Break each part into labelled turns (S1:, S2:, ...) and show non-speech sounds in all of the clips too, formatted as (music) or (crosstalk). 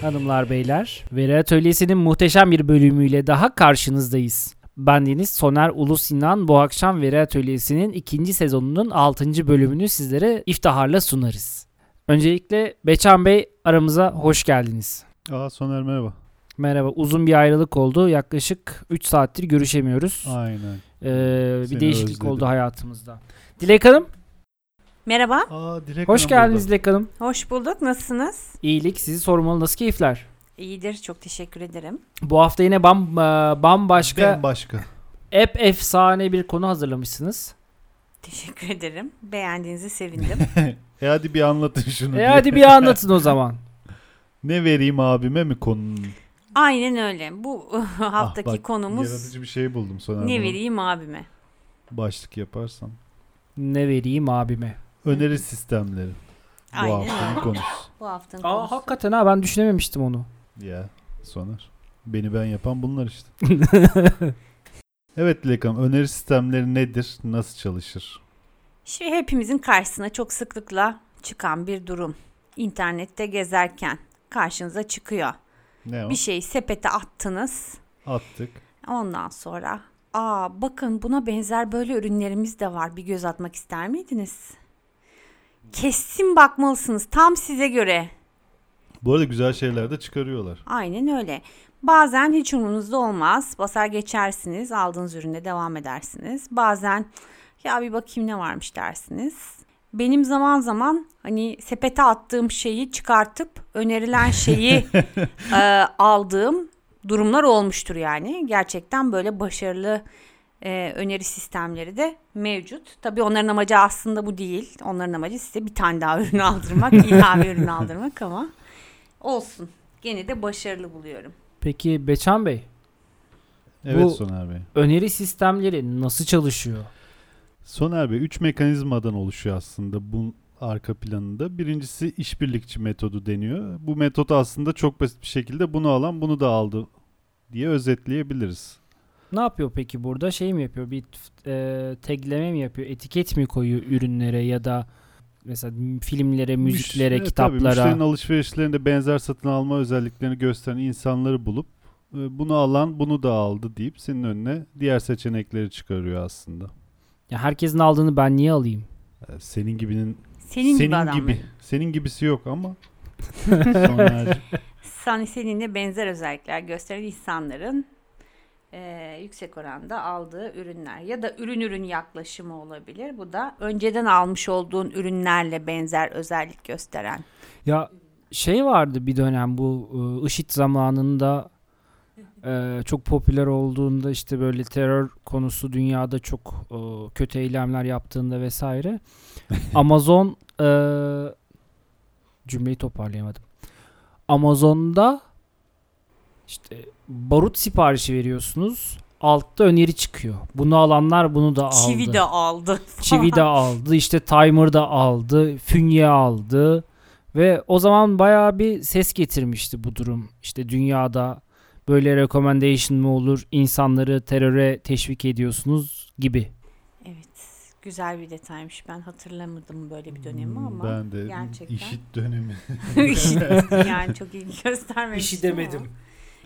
S1: Hanımlar beyler, Veri Atölyesi'nin muhteşem bir bölümüyle daha karşınızdayız. Ben Deniz Soner Ulu Sinan bu akşam Veri Atölyesi'nin ikinci sezonunun 6. bölümünü sizlere iftiharla sunarız. Öncelikle Beçan Bey aramıza hoş geldiniz.
S2: Aa Soner merhaba.
S1: Merhaba. Uzun bir ayrılık oldu. Yaklaşık 3 saattir görüşemiyoruz.
S2: Aynen.
S1: Ee, bir
S2: Seni
S1: değişiklik
S2: özledim.
S1: oldu hayatımızda. Dilek Hanım,
S3: Merhaba,
S2: Aa Dilek
S1: hoş
S2: Hanım
S1: geldiniz
S2: burada.
S1: Dilek Hanım.
S3: hoş bulduk. Nasılsınız?
S1: İyilik, sizi sormalı. Nasıl keyifler?
S3: İyidir, çok teşekkür ederim.
S1: Bu hafta yine bam, e, bambaşka,
S2: Ben başka.
S1: ep efsane bir konu hazırlamışsınız.
S3: Teşekkür ederim. Beğendiğinizi sevindim. (laughs)
S2: E hadi bir anlatın şunu.
S1: E
S2: diye.
S1: hadi bir anlatın o (laughs) zaman.
S2: ne vereyim abime mi konunun?
S3: Aynen öyle. Bu (laughs) haftaki
S2: Ah, bak,
S3: konumuz
S2: Yaratıcı bir şey buldum Soner.
S3: ne
S2: bana.
S3: vereyim abime?
S2: Başlık yaparsam.
S1: Ne vereyim abime?
S2: Öneri sistemleri. Bu
S3: Aynen
S2: haftanın
S3: öyle.
S2: konusu.
S3: Bu haftanın
S1: Aa
S3: konusu.
S1: hakikaten ha ben düşünememiştim onu.
S2: Ya Soner. Beni ben yapan bunlar işte. (laughs) Evet Dilek Hanım öneri sistemleri nedir? Nasıl çalışır?
S3: Şimdi hepimizin karşısına çok sıklıkla çıkan bir durum. İnternette gezerken karşınıza çıkıyor.
S2: Ne o?
S3: Bir şeyi sepete attınız.
S2: Attık.
S3: Ondan sonra aa bakın buna benzer böyle ürünlerimiz de var. Bir göz atmak ister miydiniz? Kesin bakmalısınız. Tam size göre.
S2: Bu arada güzel şeyler de çıkarıyorlar.
S3: Aynen öyle. Bazen hiç umurunuzda olmaz. Basar geçersiniz. Aldığınız ürüne devam edersiniz. Bazen ya bir bakayım ne varmış dersiniz. Benim zaman zaman hani sepete attığım şeyi çıkartıp önerilen şeyi (laughs) e, aldığım durumlar olmuştur yani. Gerçekten böyle başarılı e, öneri sistemleri de mevcut. Tabii onların amacı aslında bu değil. Onların amacı size bir tane daha (laughs) ürün aldırmak, ilave ürün aldırmak ama olsun. Gene de başarılı buluyorum.
S1: Peki Beçan Bey,
S2: Evet
S1: Bu-
S2: Soner Bey.
S1: öneri sistemleri nasıl çalışıyor?
S2: Soner Bey 3 mekanizmadan oluşuyor aslında bu arka planında. Birincisi işbirlikçi metodu deniyor. Bu metodu aslında çok basit bir şekilde bunu alan bunu da aldı diye özetleyebiliriz.
S1: Ne yapıyor peki burada? Şey mi yapıyor? Bir e, tagleme mi yapıyor? Etiket mi koyuyor ürünlere ya da mesela filmlere, müziklere,
S2: Müş- evet, tabii,
S1: kitaplara?
S2: müşterinin alışverişlerinde benzer satın alma özelliklerini gösteren insanları bulup e, bunu alan bunu da aldı deyip senin önüne diğer seçenekleri çıkarıyor aslında.
S1: Ya herkesin aldığını ben niye alayım?
S2: E, Senin gibinin
S3: Senin, gibi adamlar.
S2: gibi. Senin gibisi yok ama. (laughs)
S3: Sen, seninle benzer özellikler gösteren insanların e, yüksek oranda aldığı ürünler ya da ürün ürün yaklaşımı olabilir. Bu da önceden almış olduğun ürünlerle benzer özellik gösteren.
S1: Ya şey vardı bir dönem bu e, IŞİD zamanında e, çok popüler olduğunda işte böyle terör konusu dünyada çok e, kötü eylemler yaptığında vesaire (laughs) Amazon e, cümleyi toparlayamadım. Amazon'da işte barut siparişi veriyorsunuz. Altta öneri çıkıyor. Bunu alanlar bunu da aldı.
S3: Çivi de aldı.
S1: Çivi de aldı, işte timer da aldı, fünye aldı ve o zaman bayağı bir ses getirmişti bu durum. İşte dünyada böyle recommendation mı olur, insanları teröre teşvik ediyorsunuz gibi.
S3: Evet. Güzel bir detaymış. Ben hatırlamadım böyle bir dönemi ama.
S2: Hmm, ben de
S3: gerçekten.
S2: işit dönemi. (laughs)
S3: yani çok ilgi göstermemiştim ama.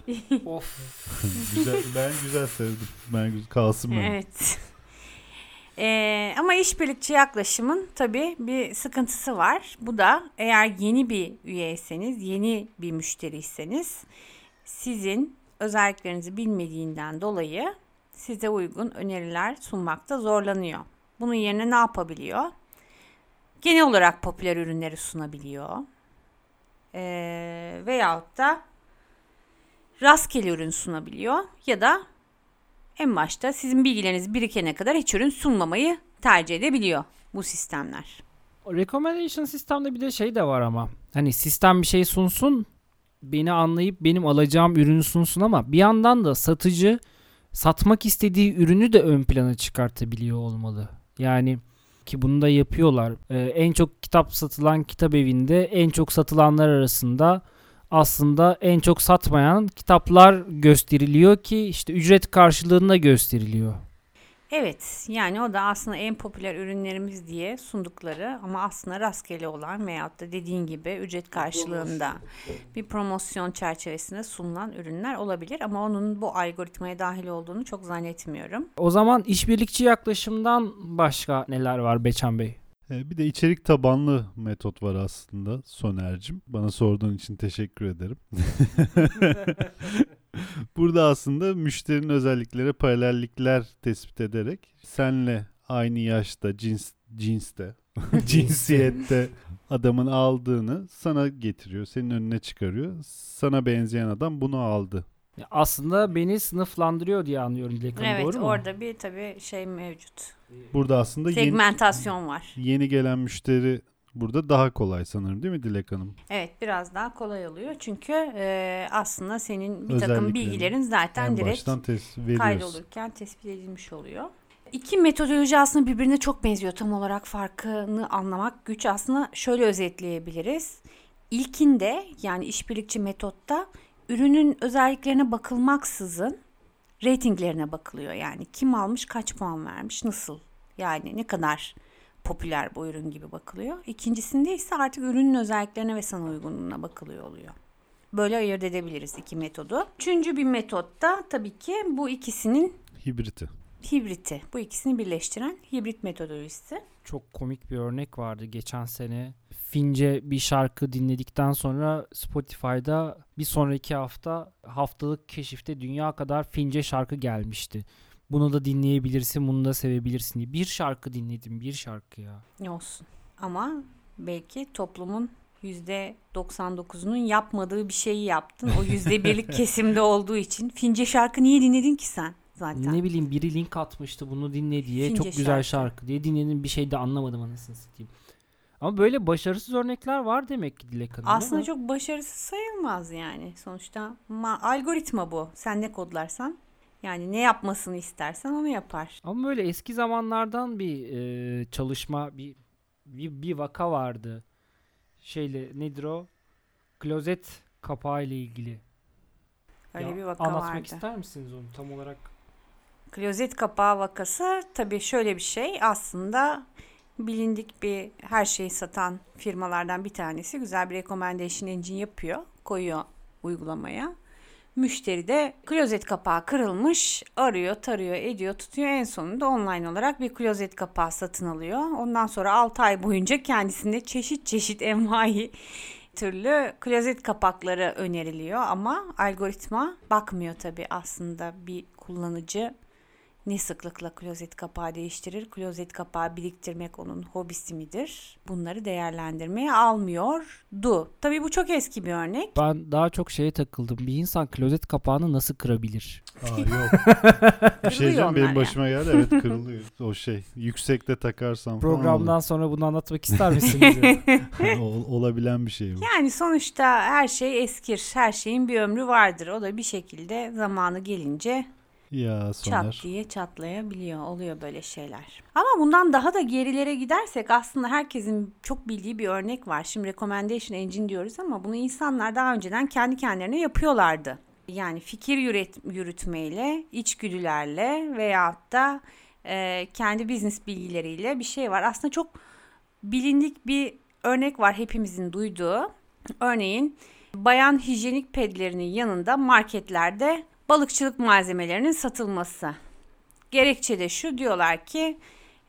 S3: (laughs)
S1: of.
S2: güzel, ben güzel sevdim. Ben güzel, kalsın benim.
S3: Evet. Ee, ama işbirlikçi yaklaşımın tabii bir sıkıntısı var. Bu da eğer yeni bir üyeyseniz, yeni bir müşteriyseniz sizin özelliklerinizi bilmediğinden dolayı size uygun öneriler sunmakta zorlanıyor. Bunun yerine ne yapabiliyor? Genel olarak popüler ürünleri sunabiliyor. Ee, veyahut da rastgele ürün sunabiliyor ya da en başta sizin bilgileriniz birikene kadar hiç ürün sunmamayı tercih edebiliyor bu sistemler.
S1: Recommendation sistemde bir de şey de var ama. Hani sistem bir şey sunsun, beni anlayıp benim alacağım ürünü sunsun ama bir yandan da satıcı satmak istediği ürünü de ön plana çıkartabiliyor olmalı. Yani ki bunu da yapıyorlar. Ee, en çok kitap satılan kitap evinde en çok satılanlar arasında aslında en çok satmayan kitaplar gösteriliyor ki işte ücret karşılığında gösteriliyor.
S3: Evet yani o da aslında en popüler ürünlerimiz diye sundukları ama aslında rastgele olan veyahut da dediğin gibi ücret karşılığında bir promosyon çerçevesinde sunulan ürünler olabilir ama onun bu algoritmaya dahil olduğunu çok zannetmiyorum.
S1: O zaman işbirlikçi yaklaşımdan başka neler var Beçan Bey?
S2: E, bir de içerik tabanlı metot var aslında Soner'cim. Bana sorduğun için teşekkür ederim. (laughs) Burada aslında müşterinin özelliklere paralellikler tespit ederek senle aynı yaşta, cins, cinste, (laughs) cinsiyette adamın aldığını sana getiriyor. Senin önüne çıkarıyor. Sana benzeyen adam bunu aldı.
S1: Aslında beni sınıflandırıyor diye anlıyorum Dilek Hanım
S3: evet
S1: doğru mu?
S3: orada bir tabii şey mevcut.
S2: Burada aslında yeni,
S3: Segmentasyon var.
S2: yeni gelen müşteri burada daha kolay sanırım değil mi Dilek Hanım?
S3: Evet biraz daha kolay oluyor çünkü e, aslında senin bir takım bilgilerin zaten
S2: en
S3: direkt
S2: veriyorsun.
S3: kaydolurken tespit edilmiş oluyor. İki metodoloji aslında birbirine çok benziyor. Tam olarak farkını anlamak güç. Aslında şöyle özetleyebiliriz. İlkinde yani işbirlikçi metotta ürünün özelliklerine bakılmaksızın ratinglerine bakılıyor. Yani kim almış, kaç puan vermiş, nasıl? Yani ne kadar popüler bu ürün gibi bakılıyor. İkincisinde ise artık ürünün özelliklerine ve sana uygunluğuna bakılıyor oluyor. Böyle ayırt edebiliriz iki metodu. Üçüncü bir metotta tabii ki bu ikisinin
S2: Hibriti.
S3: Hibriti. Bu ikisini birleştiren hibrit metodolojisi.
S1: Çok komik bir örnek vardı geçen sene. Fince bir şarkı dinledikten sonra Spotify'da bir sonraki hafta haftalık keşifte dünya kadar Fince şarkı gelmişti. Bunu da dinleyebilirsin, bunu da sevebilirsin diye. Bir şarkı dinledim, bir şarkı ya.
S3: Ne olsun. Ama belki toplumun %99'unun yapmadığı bir şeyi yaptın. O %1'lik (laughs) kesimde olduğu için. Fince şarkı niye dinledin ki sen zaten?
S1: Ne bileyim biri link atmıştı bunu dinle diye.
S3: Fince
S1: Çok güzel
S3: şarkı.
S1: şarkı diye dinledim bir şey de anlamadım anasını satayım. Ama böyle başarısız örnekler var demek ki Dilek Hanım.
S3: Aslında çok başarısız sayılmaz yani. Sonuçta ma- algoritma bu. Sen ne kodlarsan yani ne yapmasını istersen onu yapar.
S1: Ama böyle eski zamanlardan bir e, çalışma, bir, bir bir vaka vardı. Şeyle nedir o? Klozet kapağı ile ilgili.
S3: Öyle
S1: Ya,
S3: bir vaka
S1: anlatmak
S3: vardı.
S1: ister misiniz onu tam olarak?
S3: Klozet kapağı vakası tabii şöyle bir şey aslında bilindik bir her şeyi satan firmalardan bir tanesi güzel bir recommendation engine yapıyor, koyuyor uygulamaya. Müşteri de klozet kapağı kırılmış, arıyor, tarıyor, ediyor, tutuyor. En sonunda online olarak bir klozet kapağı satın alıyor. Ondan sonra 6 ay boyunca kendisine çeşit çeşit (laughs) envai türlü klozet kapakları öneriliyor ama algoritma bakmıyor tabii aslında bir kullanıcı ne sıklıkla klozet kapağı değiştirir? Klozet kapağı biriktirmek onun hobisi midir? Bunları değerlendirmeye almıyordu. Tabii bu çok eski bir örnek.
S1: Ben daha çok şeye takıldım. Bir insan klozet kapağını nasıl kırabilir?
S2: Aa yok. (laughs) bir şey diyeceğim benim başıma geldi. Evet kırılıyor. O şey yüksekte takarsan falan
S1: Programdan sonra bunu anlatmak ister misiniz?
S2: olur. (laughs) Ol- olabilen bir şey bu.
S3: Yani sonuçta her şey eskir. Her şeyin bir ömrü vardır. O da bir şekilde zamanı gelince
S2: Ya Soner.
S3: çat diye çatlayabiliyor. Oluyor böyle şeyler. Ama bundan daha da gerilere gidersek aslında herkesin çok bildiği bir örnek var. Şimdi recommendation engine diyoruz ama bunu insanlar daha önceden kendi kendilerine yapıyorlardı. Yani fikir yürüt, yürütmeyle, içgüdülerle veyahut da e, kendi business bilgileriyle bir şey var. Aslında çok bilindik bir örnek var hepimizin duyduğu. Örneğin bayan hijyenik pedlerinin yanında marketlerde balıkçılık malzemelerinin satılması. Gerekçe de şu diyorlar ki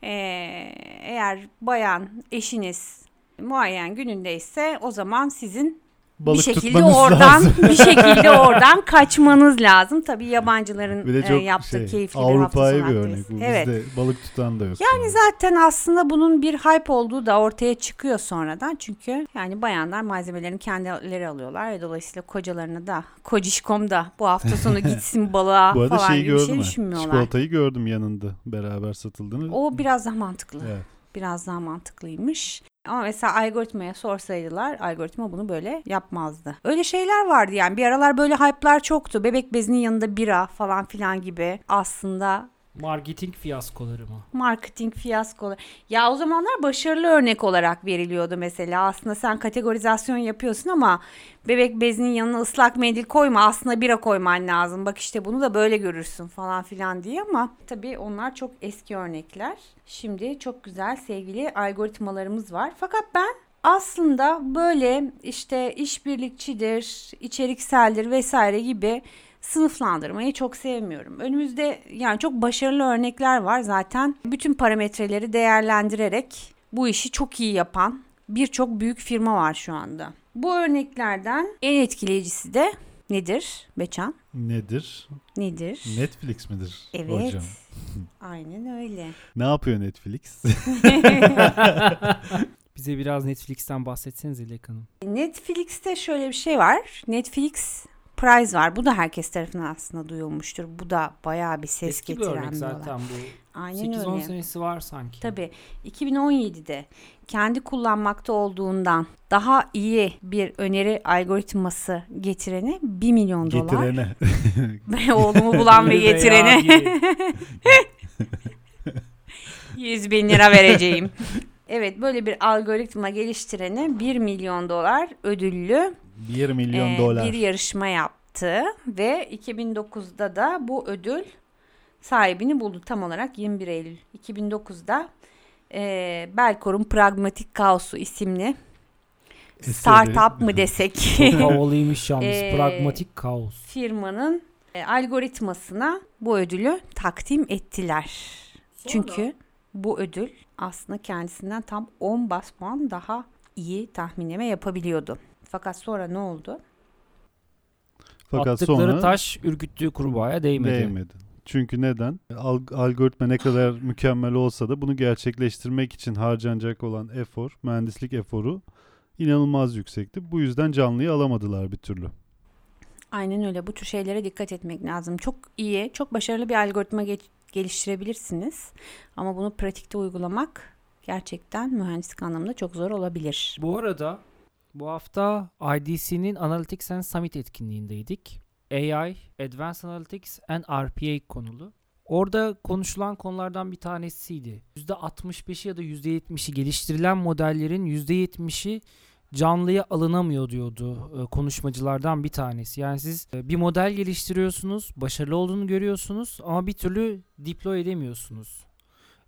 S3: eee, eğer bayan eşiniz muayyen günündeyse o zaman sizin
S2: Balık
S3: bir şekilde (laughs) oradan
S2: lazım.
S3: bir şekilde oradan kaçmanız lazım. Tabii yabancıların
S2: Bir de
S3: e,
S2: çok
S3: yaptığı
S2: şey,
S3: keyifli bir hafta
S2: bir örnek bu.
S3: Evet.
S2: Bizde balık tutan da yok.
S3: Yani zaten aslında bunun bir hype olduğu da ortaya çıkıyor sonradan. Çünkü yani bayanlar malzemelerini kendileri alıyorlar. ve dolayısıyla kocalarına da kocişkom da bu hafta sonu (laughs) gitsin balığa
S2: Bu arada
S3: falan
S2: şeyi
S3: gibi bir şey düşünmüyorlar.
S2: Çikolatayı gördüm yanında beraber satıldığını.
S3: O biraz daha mantıklı.
S2: Evet.
S3: Biraz daha mantıklıymış. Ama mesela algoritmaya sorsaydılar algoritma bunu böyle yapmazdı. Öyle şeyler vardı yani bir aralar böyle hype'lar çoktu. Bebek bezinin yanında bira falan filan gibi aslında
S1: Marketing fiyaskoları mı?
S3: Marketing fiyaskoları. Ya o zamanlar başarılı örnek olarak veriliyordu mesela. Aslında sen kategorizasyon yapıyorsun ama bebek bezinin yanına ıslak mendil koyma aslında bira koyman lazım. Bak işte bunu da böyle görürsün falan filan diye ama tabii onlar çok eski örnekler. Şimdi çok güzel sevgili algoritmalarımız var. Fakat ben aslında böyle işte işbirlikçidir, içerikseldir vesaire gibi sınıflandırmayı çok sevmiyorum. Önümüzde yani çok başarılı örnekler var zaten. Bütün parametreleri değerlendirerek bu işi çok iyi yapan birçok büyük firma var şu anda. Bu örneklerden en etkileyicisi de nedir Beçan?
S2: Nedir?
S3: Nedir?
S2: Netflix midir
S3: Evet.
S2: hocam?
S3: Aynen öyle.
S2: Ne yapıyor Netflix? (laughs)
S1: Bize biraz Netflix'ten bahsetseniz İlek Hanım.
S3: Netflix'te şöyle bir şey var. Netflix Prize var. Bu da herkes tarafından aslında duyulmuştur. Bu da bayağı bir ses
S1: Eski
S3: getiren
S1: örnek
S3: bir olay.
S1: zaten bu.
S3: Aynen
S1: 8-10
S3: öyle.
S1: senesi var sanki.
S3: Tabii 2017'de kendi kullanmakta olduğundan daha iyi bir öneri algoritması getirene 1 milyon dolar.
S2: Getirene. (laughs)
S3: Ve oğlumu bulan ve getirene
S1: gibi.
S3: 100 (laughs) bin lira vereceğim. evet böyle bir algoritma geliştirene 1 milyon dolar ödüllü
S2: 1 milyon
S3: e,
S2: dolar.
S3: bir yarışma yaptı ve 2009'da da bu ödül sahibini buldu tam olarak 21 Eylül 2009'da e, Belkor'un Pragmatik Kaosu isimli
S2: Eseri.
S3: startup mı desek (laughs)
S1: Çok havalıymış (laughs) yalnız.
S3: Ee,
S1: Pragmatik kaos.
S3: firmanın e, algoritmasına bu ödülü takdim ettiler. Çünkü bu ödül aslında kendisinden tam 10 bas puan daha iyi tahminleme yapabiliyordu. Fakat sonra ne oldu?
S2: Fakat
S1: Attıkları
S2: sonra
S1: taş ürküttüğü kurbağaya değmedi.
S2: değmedi. Çünkü neden? Al- algoritma ne kadar (laughs) mükemmel olsa da bunu gerçekleştirmek için harcanacak olan efor, mühendislik eforu inanılmaz yüksekti. Bu yüzden canlıyı alamadılar bir türlü.
S3: Aynen öyle. Bu tür şeylere dikkat etmek lazım. Çok iyi, çok başarılı bir algoritma ge- geliştirebilirsiniz. Ama bunu pratikte uygulamak gerçekten mühendislik anlamında çok zor olabilir.
S1: Bu arada bu hafta IDC'nin Analytics and Summit etkinliğindeydik. AI, Advanced Analytics and RPA konulu. Orada konuşulan konulardan bir tanesiydi. %65'i ya da %70'i geliştirilen modellerin %70'i canlıya alınamıyor diyordu e, konuşmacılardan bir tanesi. Yani siz e, bir model geliştiriyorsunuz, başarılı olduğunu görüyorsunuz ama bir türlü deploy edemiyorsunuz.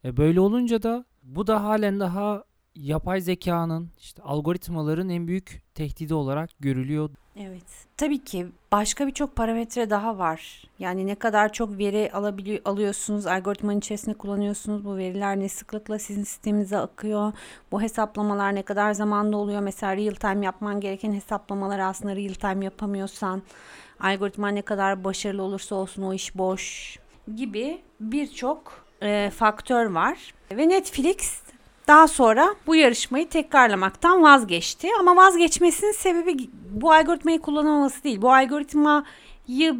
S1: E, böyle olunca da bu da halen daha yapay zekanın, işte algoritmaların en büyük tehdidi olarak görülüyor.
S3: Evet. Tabii ki başka birçok parametre daha var. Yani ne kadar çok veri alabiliyor, alıyorsunuz, algoritmanın içerisinde kullanıyorsunuz. Bu veriler ne sıklıkla sizin sisteminize akıyor. Bu hesaplamalar ne kadar zamanda oluyor. Mesela real time yapman gereken hesaplamalar aslında real time yapamıyorsan algoritma ne kadar başarılı olursa olsun o iş boş gibi birçok e, faktör var. Ve Netflix daha sonra bu yarışmayı tekrarlamaktan vazgeçti. Ama vazgeçmesinin sebebi bu algoritmayı kullanamaması değil. Bu algoritmayı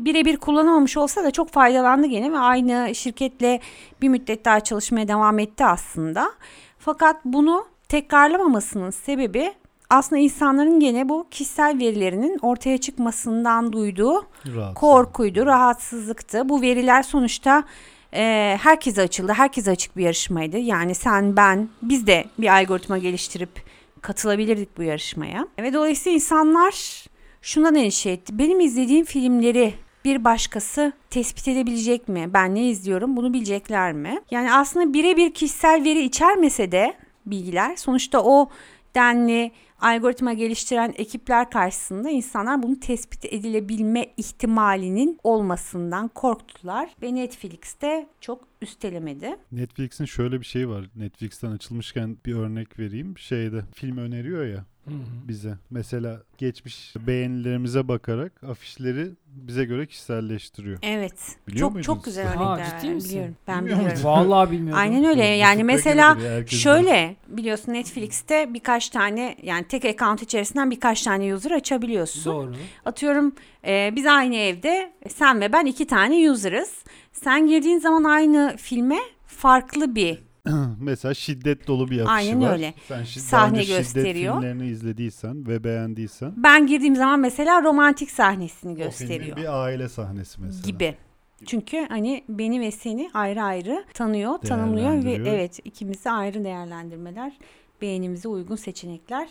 S3: birebir kullanamamış olsa da çok faydalandı gene ve aynı şirketle bir müddet daha çalışmaya devam etti aslında. Fakat bunu tekrarlamamasının sebebi aslında insanların gene bu kişisel verilerinin ortaya çıkmasından duyduğu
S2: Rahat.
S3: korkuydu, rahatsızlıktı. Bu veriler sonuçta e, herkese açıldı, herkese açık bir yarışmaydı. Yani sen, ben, biz de bir algoritma geliştirip katılabilirdik bu yarışmaya. Ve dolayısıyla insanlar şundan endişe etti. Benim izlediğim filmleri bir başkası tespit edebilecek mi? Ben ne izliyorum? Bunu bilecekler mi? Yani aslında birebir kişisel veri içermese de bilgiler sonuçta o denli algoritma geliştiren ekipler karşısında insanlar bunu tespit edilebilme ihtimalinin olmasından korktular ve Netflix'te çok üstelemedi.
S2: Netflix'in şöyle bir şeyi var. Netflix'ten açılmışken bir örnek vereyim. Şeyde film öneriyor ya bize. Mesela geçmiş beğenilerimize bakarak afişleri bize göre kişiselleştiriyor.
S3: Evet.
S2: Biliyor
S3: çok
S2: muydunuz
S3: çok güzel
S2: siz?
S1: Ha,
S3: örnekler.
S1: ciddi misin?
S3: Biliyorum. Ben
S2: Bilmiyor
S3: biliyorum.
S1: Vallahi bilmiyordum.
S3: Aynen öyle. Yani mesela şöyle biliyorsun Netflix'te birkaç tane yani tek account içerisinden birkaç tane user açabiliyorsun.
S1: Doğru.
S3: Atıyorum e, biz aynı evde sen ve ben iki tane user'ız. Sen girdiğin zaman aynı filme farklı bir (clears throat)
S2: Mesela şiddet dolu bir afişi
S3: Aynen
S2: var.
S3: öyle.
S2: Sen şi-
S3: Sahne
S2: önce şiddet
S3: gösteriyor.
S2: filmlerini izlediysen ve beğendiysen
S3: ben girdiğim zaman mesela romantik sahnesini
S2: o filmin
S3: gösteriyor
S2: bir aile sahnesi mesela.
S3: gibi. Çünkü hani beni ve seni ayrı ayrı tanıyor, tanımlıyor ve evet ikimizi ayrı değerlendirmeler, beğenimize uygun seçenekler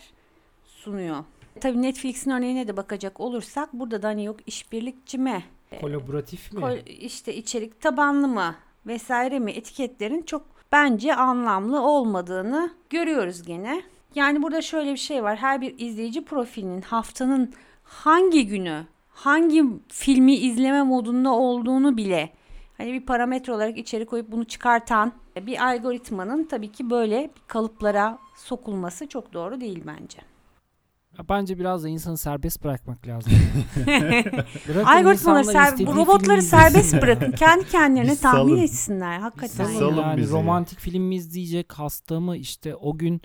S3: sunuyor. Tabii Netflix'in örneğine de bakacak olursak burada da hani yok işbirlikçi mi,
S1: Kolaboratif mi?
S3: kol- işte içerik tabanlı mı vesaire mi etiketlerin çok bence anlamlı olmadığını görüyoruz gene. Yani burada şöyle bir şey var. Her bir izleyici profilinin haftanın hangi günü, hangi filmi izleme modunda olduğunu bile hani bir parametre olarak içeri koyup bunu çıkartan bir algoritmanın tabii ki böyle kalıplara sokulması çok doğru değil bence.
S1: Bence biraz da insanı serbest bırakmak lazım. (laughs)
S3: Algoritmaları, ser- robotları serbest bırakın. Kendi kendilerine
S2: Biz
S3: tahmin
S2: salın.
S3: etsinler. Hakikaten.
S2: Biz
S1: Salın yani
S2: bizi.
S1: romantik film mi izleyecek hasta mı işte o gün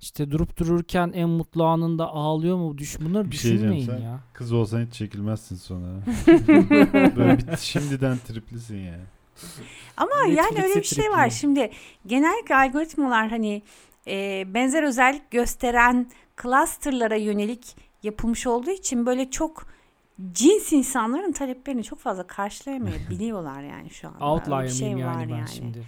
S1: işte durup dururken en mutlu anında ağlıyor mu düş bunları
S2: Bir şey diyeceğim,
S1: düşünmeyin
S2: sen-
S1: ya.
S2: Kız olsan hiç çekilmezsin sonra. (laughs) Böyle bir şimdiden triplisin yani.
S3: Ama yani
S1: Netflix'e
S3: öyle bir şey var. Şimdi genellikle algoritmalar hani e, benzer özellik gösteren clusterlara yönelik yapılmış olduğu için böyle çok cins insanların taleplerini çok fazla karşılayamayabiliyorlar (laughs) yani şu anda. Öyle
S1: Outlier
S3: bir şey
S1: miyim
S3: var
S1: yani ben şimdi?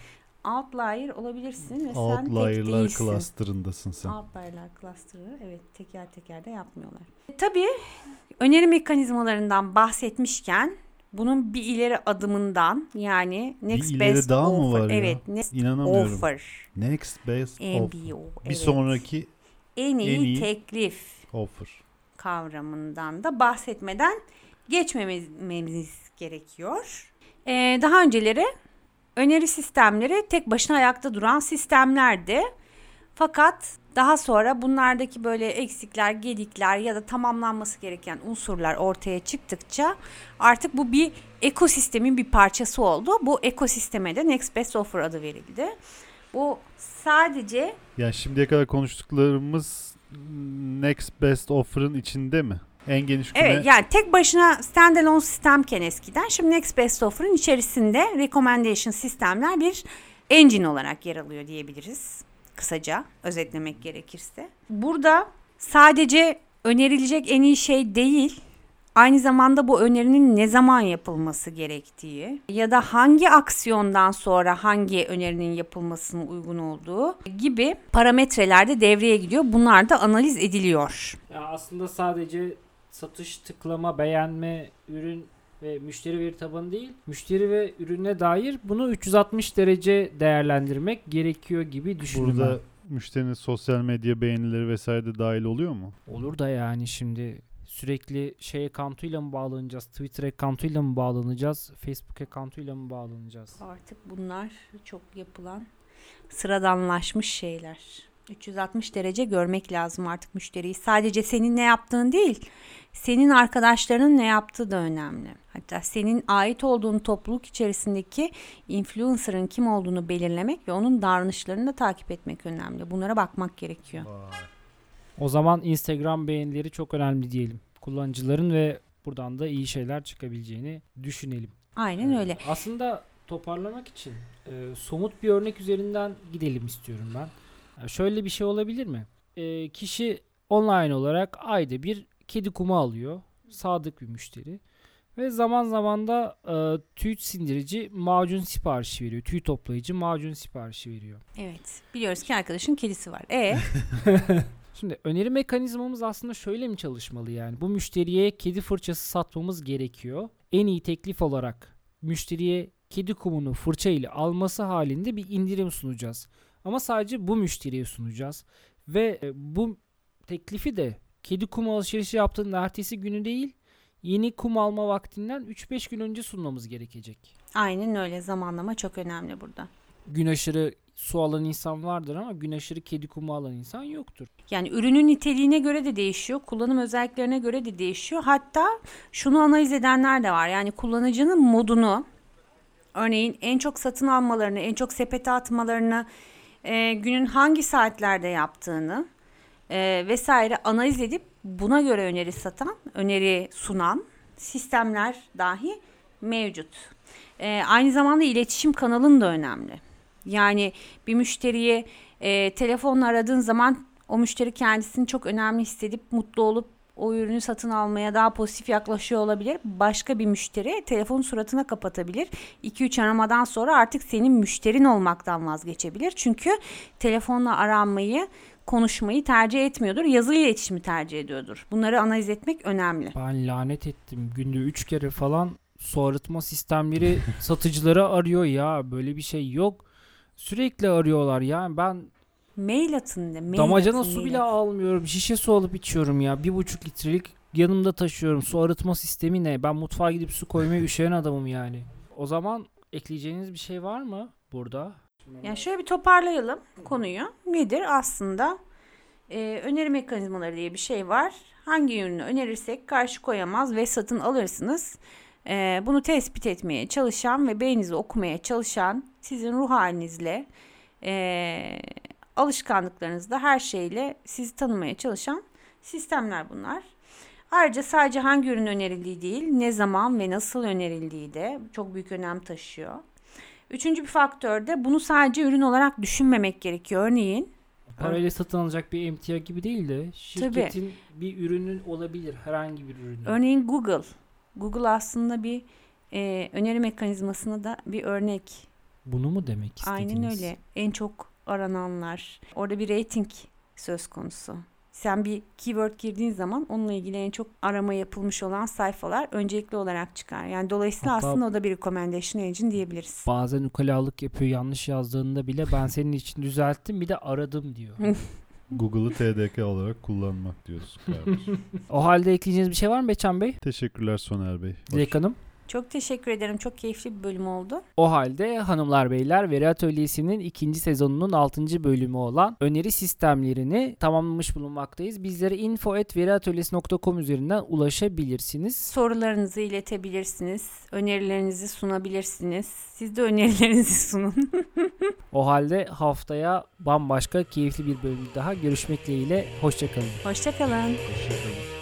S3: Outlier olabilirsin ve sen tek değilsin.
S2: cluster'ındasın sen.
S3: Outlier'lar cluster'ı evet teker teker de yapmıyorlar. E, tabii öneri mekanizmalarından bahsetmişken bunun bir ileri adımından yani next
S2: ileri
S3: best
S2: daha mı
S3: offer.
S2: var ya?
S3: Evet, next
S2: İnanamıyorum.
S3: offer.
S2: Next best offer.
S3: NBO.
S2: Bir
S3: evet.
S2: sonraki
S3: en iyi,
S2: en iyi-
S3: teklif
S2: offer.
S3: kavramından da bahsetmeden geçmememiz gerekiyor. Ee, daha önceleri öneri sistemleri tek başına ayakta duran sistemlerdi. Fakat daha sonra bunlardaki böyle eksikler, gedikler ya da tamamlanması gereken unsurlar ortaya çıktıkça artık bu bir ekosistemin bir parçası oldu. Bu ekosisteme de Next Best Offer adı verildi. Bu sadece
S2: Yani şimdiye kadar konuştuklarımız next best offer'ın içinde mi? En geniş küme
S3: Evet yani tek başına standalone sistemken eskiden şimdi Next Best Offer'ın içerisinde recommendation sistemler bir engine olarak yer alıyor diyebiliriz. Kısaca özetlemek gerekirse. Burada sadece önerilecek en iyi şey değil, aynı zamanda bu önerinin ne zaman yapılması gerektiği ya da hangi aksiyondan sonra hangi önerinin yapılmasının uygun olduğu gibi parametreler de devreye gidiyor. Bunlar da analiz ediliyor.
S1: Ya aslında sadece satış, tıklama, beğenme, ürün ve müşteri veri tabanı değil, müşteri ve ürüne dair bunu 360 derece değerlendirmek gerekiyor gibi düşünüyorum.
S2: burada müşterinin sosyal medya beğenileri vesaire de dahil oluyor mu?
S1: Olur da yani şimdi sürekli şey account'uyla mı bağlanacağız? Twitter account'uyla mı bağlanacağız? Facebook account'uyla mı bağlanacağız?
S3: Artık bunlar çok yapılan sıradanlaşmış şeyler. 360 derece görmek lazım artık müşteriyi. Sadece senin ne yaptığın değil, senin arkadaşlarının ne yaptığı da önemli. Hatta senin ait olduğun topluluk içerisindeki influencer'ın kim olduğunu belirlemek ve onun davranışlarını da takip etmek önemli. Bunlara bakmak gerekiyor.
S1: O zaman Instagram beğenileri çok önemli diyelim. Kullanıcıların ve buradan da iyi şeyler çıkabileceğini düşünelim.
S3: Aynen
S1: Ee,
S3: öyle.
S1: Aslında toparlamak için e, somut bir örnek üzerinden gidelim istiyorum ben. Ya şöyle bir şey olabilir mi? E, kişi online olarak ayda bir kedi kumu alıyor. Sadık bir müşteri. Ve zaman zaman da e, tüy sindirici macun siparişi veriyor. Tüy toplayıcı macun siparişi veriyor.
S3: Evet. Biliyoruz ki arkadaşın kedisi var. E (laughs)
S1: Şimdi öneri mekanizmamız aslında şöyle mi çalışmalı yani? Bu müşteriye kedi fırçası satmamız gerekiyor. En iyi teklif olarak müşteriye kedi kumunu fırça ile alması halinde bir indirim sunacağız. Ama sadece bu müşteriye sunacağız. Ve e, bu teklifi de kedi kumu alışverişi yaptığının ertesi günü değil, yeni kum alma vaktinden 3-5 gün önce sunmamız gerekecek.
S3: aynen öyle. Zamanlama çok önemli burada.
S1: Gün aşırı su alan insan vardır ama gün kedi kumu alan insan yoktur.
S3: Yani ürünün niteliğine göre de değişiyor, kullanım özelliklerine göre de değişiyor. Hatta şunu analiz edenler de var. Yani kullanıcının modunu, örneğin en çok satın almalarını, en çok sepete atmalarını, e, günün hangi saatlerde yaptığını e, vesaire analiz edip buna göre öneri satan, öneri sunan sistemler dahi mevcut. E, aynı zamanda iletişim kanalın da önemli. Yani bir müşteriye e, telefonla aradığın zaman o müşteri kendisini çok önemli hissedip mutlu olup o ürünü satın almaya daha pozitif yaklaşıyor olabilir. Başka bir müşteri telefonu suratına kapatabilir. 2-3 aramadan sonra artık senin müşterin olmaktan vazgeçebilir. Çünkü telefonla aranmayı konuşmayı tercih etmiyordur. Yazılı iletişimi tercih ediyordur. Bunları analiz etmek önemli.
S1: Ben lanet ettim. Günde 3 kere falan su arıtma sistemleri (laughs) satıcıları arıyor ya. Böyle bir şey yok. Sürekli arıyorlar ya. Ben
S3: Mail atın de. Mail
S1: damacana
S3: atın,
S1: su
S3: mail
S1: bile
S3: atın.
S1: almıyorum. Şişe su alıp içiyorum ya. Bir buçuk litrelik yanımda taşıyorum. Su arıtma sistemi ne? Ben mutfağa gidip su koymaya (laughs) üşenen adamım yani. O zaman ekleyeceğiniz bir şey var mı burada?
S3: Yani şöyle bir toparlayalım konuyu. Nedir aslında? Ee, öneri mekanizmaları diye bir şey var. Hangi ürünü önerirsek karşı koyamaz ve satın alırsınız. Ee, bunu tespit etmeye çalışan ve beyninizi okumaya çalışan sizin ruh halinizle, ee, alışkanlıklarınızla her şeyle sizi tanımaya çalışan sistemler bunlar. Ayrıca sadece hangi ürün önerildiği değil, ne zaman ve nasıl önerildiği de çok büyük önem taşıyor. Üçüncü bir faktör de bunu sadece ürün olarak düşünmemek gerekiyor. Örneğin
S1: Parayla satın alacak bir emtia gibi değil de şirketin bir ürünün olabilir. Herhangi bir ürünün.
S3: örneğin Google. Google aslında bir e, öneri mekanizmasına da bir örnek.
S1: Bunu mu demek istediniz?
S3: Aynen öyle. En çok arananlar. Orada bir rating söz konusu. Sen bir keyword girdiğin zaman onunla ilgili en çok arama yapılmış olan sayfalar öncelikli olarak çıkar. Yani dolayısıyla
S1: Hatta-
S3: aslında o da bir recommendation engine diyebiliriz.
S1: Bazen ukalalık yapıyor yanlış yazdığında bile ben senin için düzelttim bir de aradım diyor. (laughs)
S2: Google'ı TDK olarak kullanmak diyoruz kardeşim. (laughs)
S1: o halde ekleyeceğiniz bir şey var mı Beçen Bey?
S2: Teşekkürler Soner Bey.
S1: Dilek Hanım?
S3: Çok teşekkür ederim. Çok keyifli bir bölüm oldu.
S1: O halde hanımlar beyler Veri Atölyesi'nin ikinci sezonunun 6. bölümü olan öneri sistemlerini tamamlamış bulunmaktayız. Bizlere info.veriatölyesi.com üzerinden ulaşabilirsiniz.
S3: Sorularınızı iletebilirsiniz. Önerilerinizi sunabilirsiniz. Siz de önerilerinizi sunun. (laughs)
S1: O halde haftaya bambaşka keyifli bir bölüm daha görüşmek dileğiyle. Hoşçakalın.
S3: Hoşçakalın.
S2: Hoşçakalın.